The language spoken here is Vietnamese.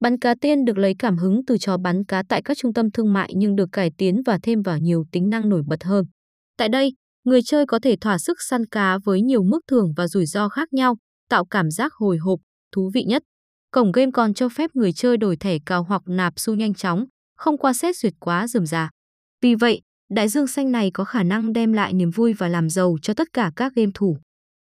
Bắn cá tiên được lấy cảm hứng từ trò bắn cá tại các trung tâm thương mại nhưng được cải tiến và thêm vào nhiều tính năng nổi bật hơn. Tại đây, người chơi có thể thỏa sức săn cá với nhiều mức thưởng và rủi ro khác nhau, tạo cảm giác hồi hộp, thú vị nhất. Cổng game còn cho phép người chơi đổi thẻ cào hoặc nạp xu nhanh chóng, không qua xét duyệt quá rườm rà. Vì vậy, đại dương xanh này có khả năng đem lại niềm vui và làm giàu cho tất cả các game thủ.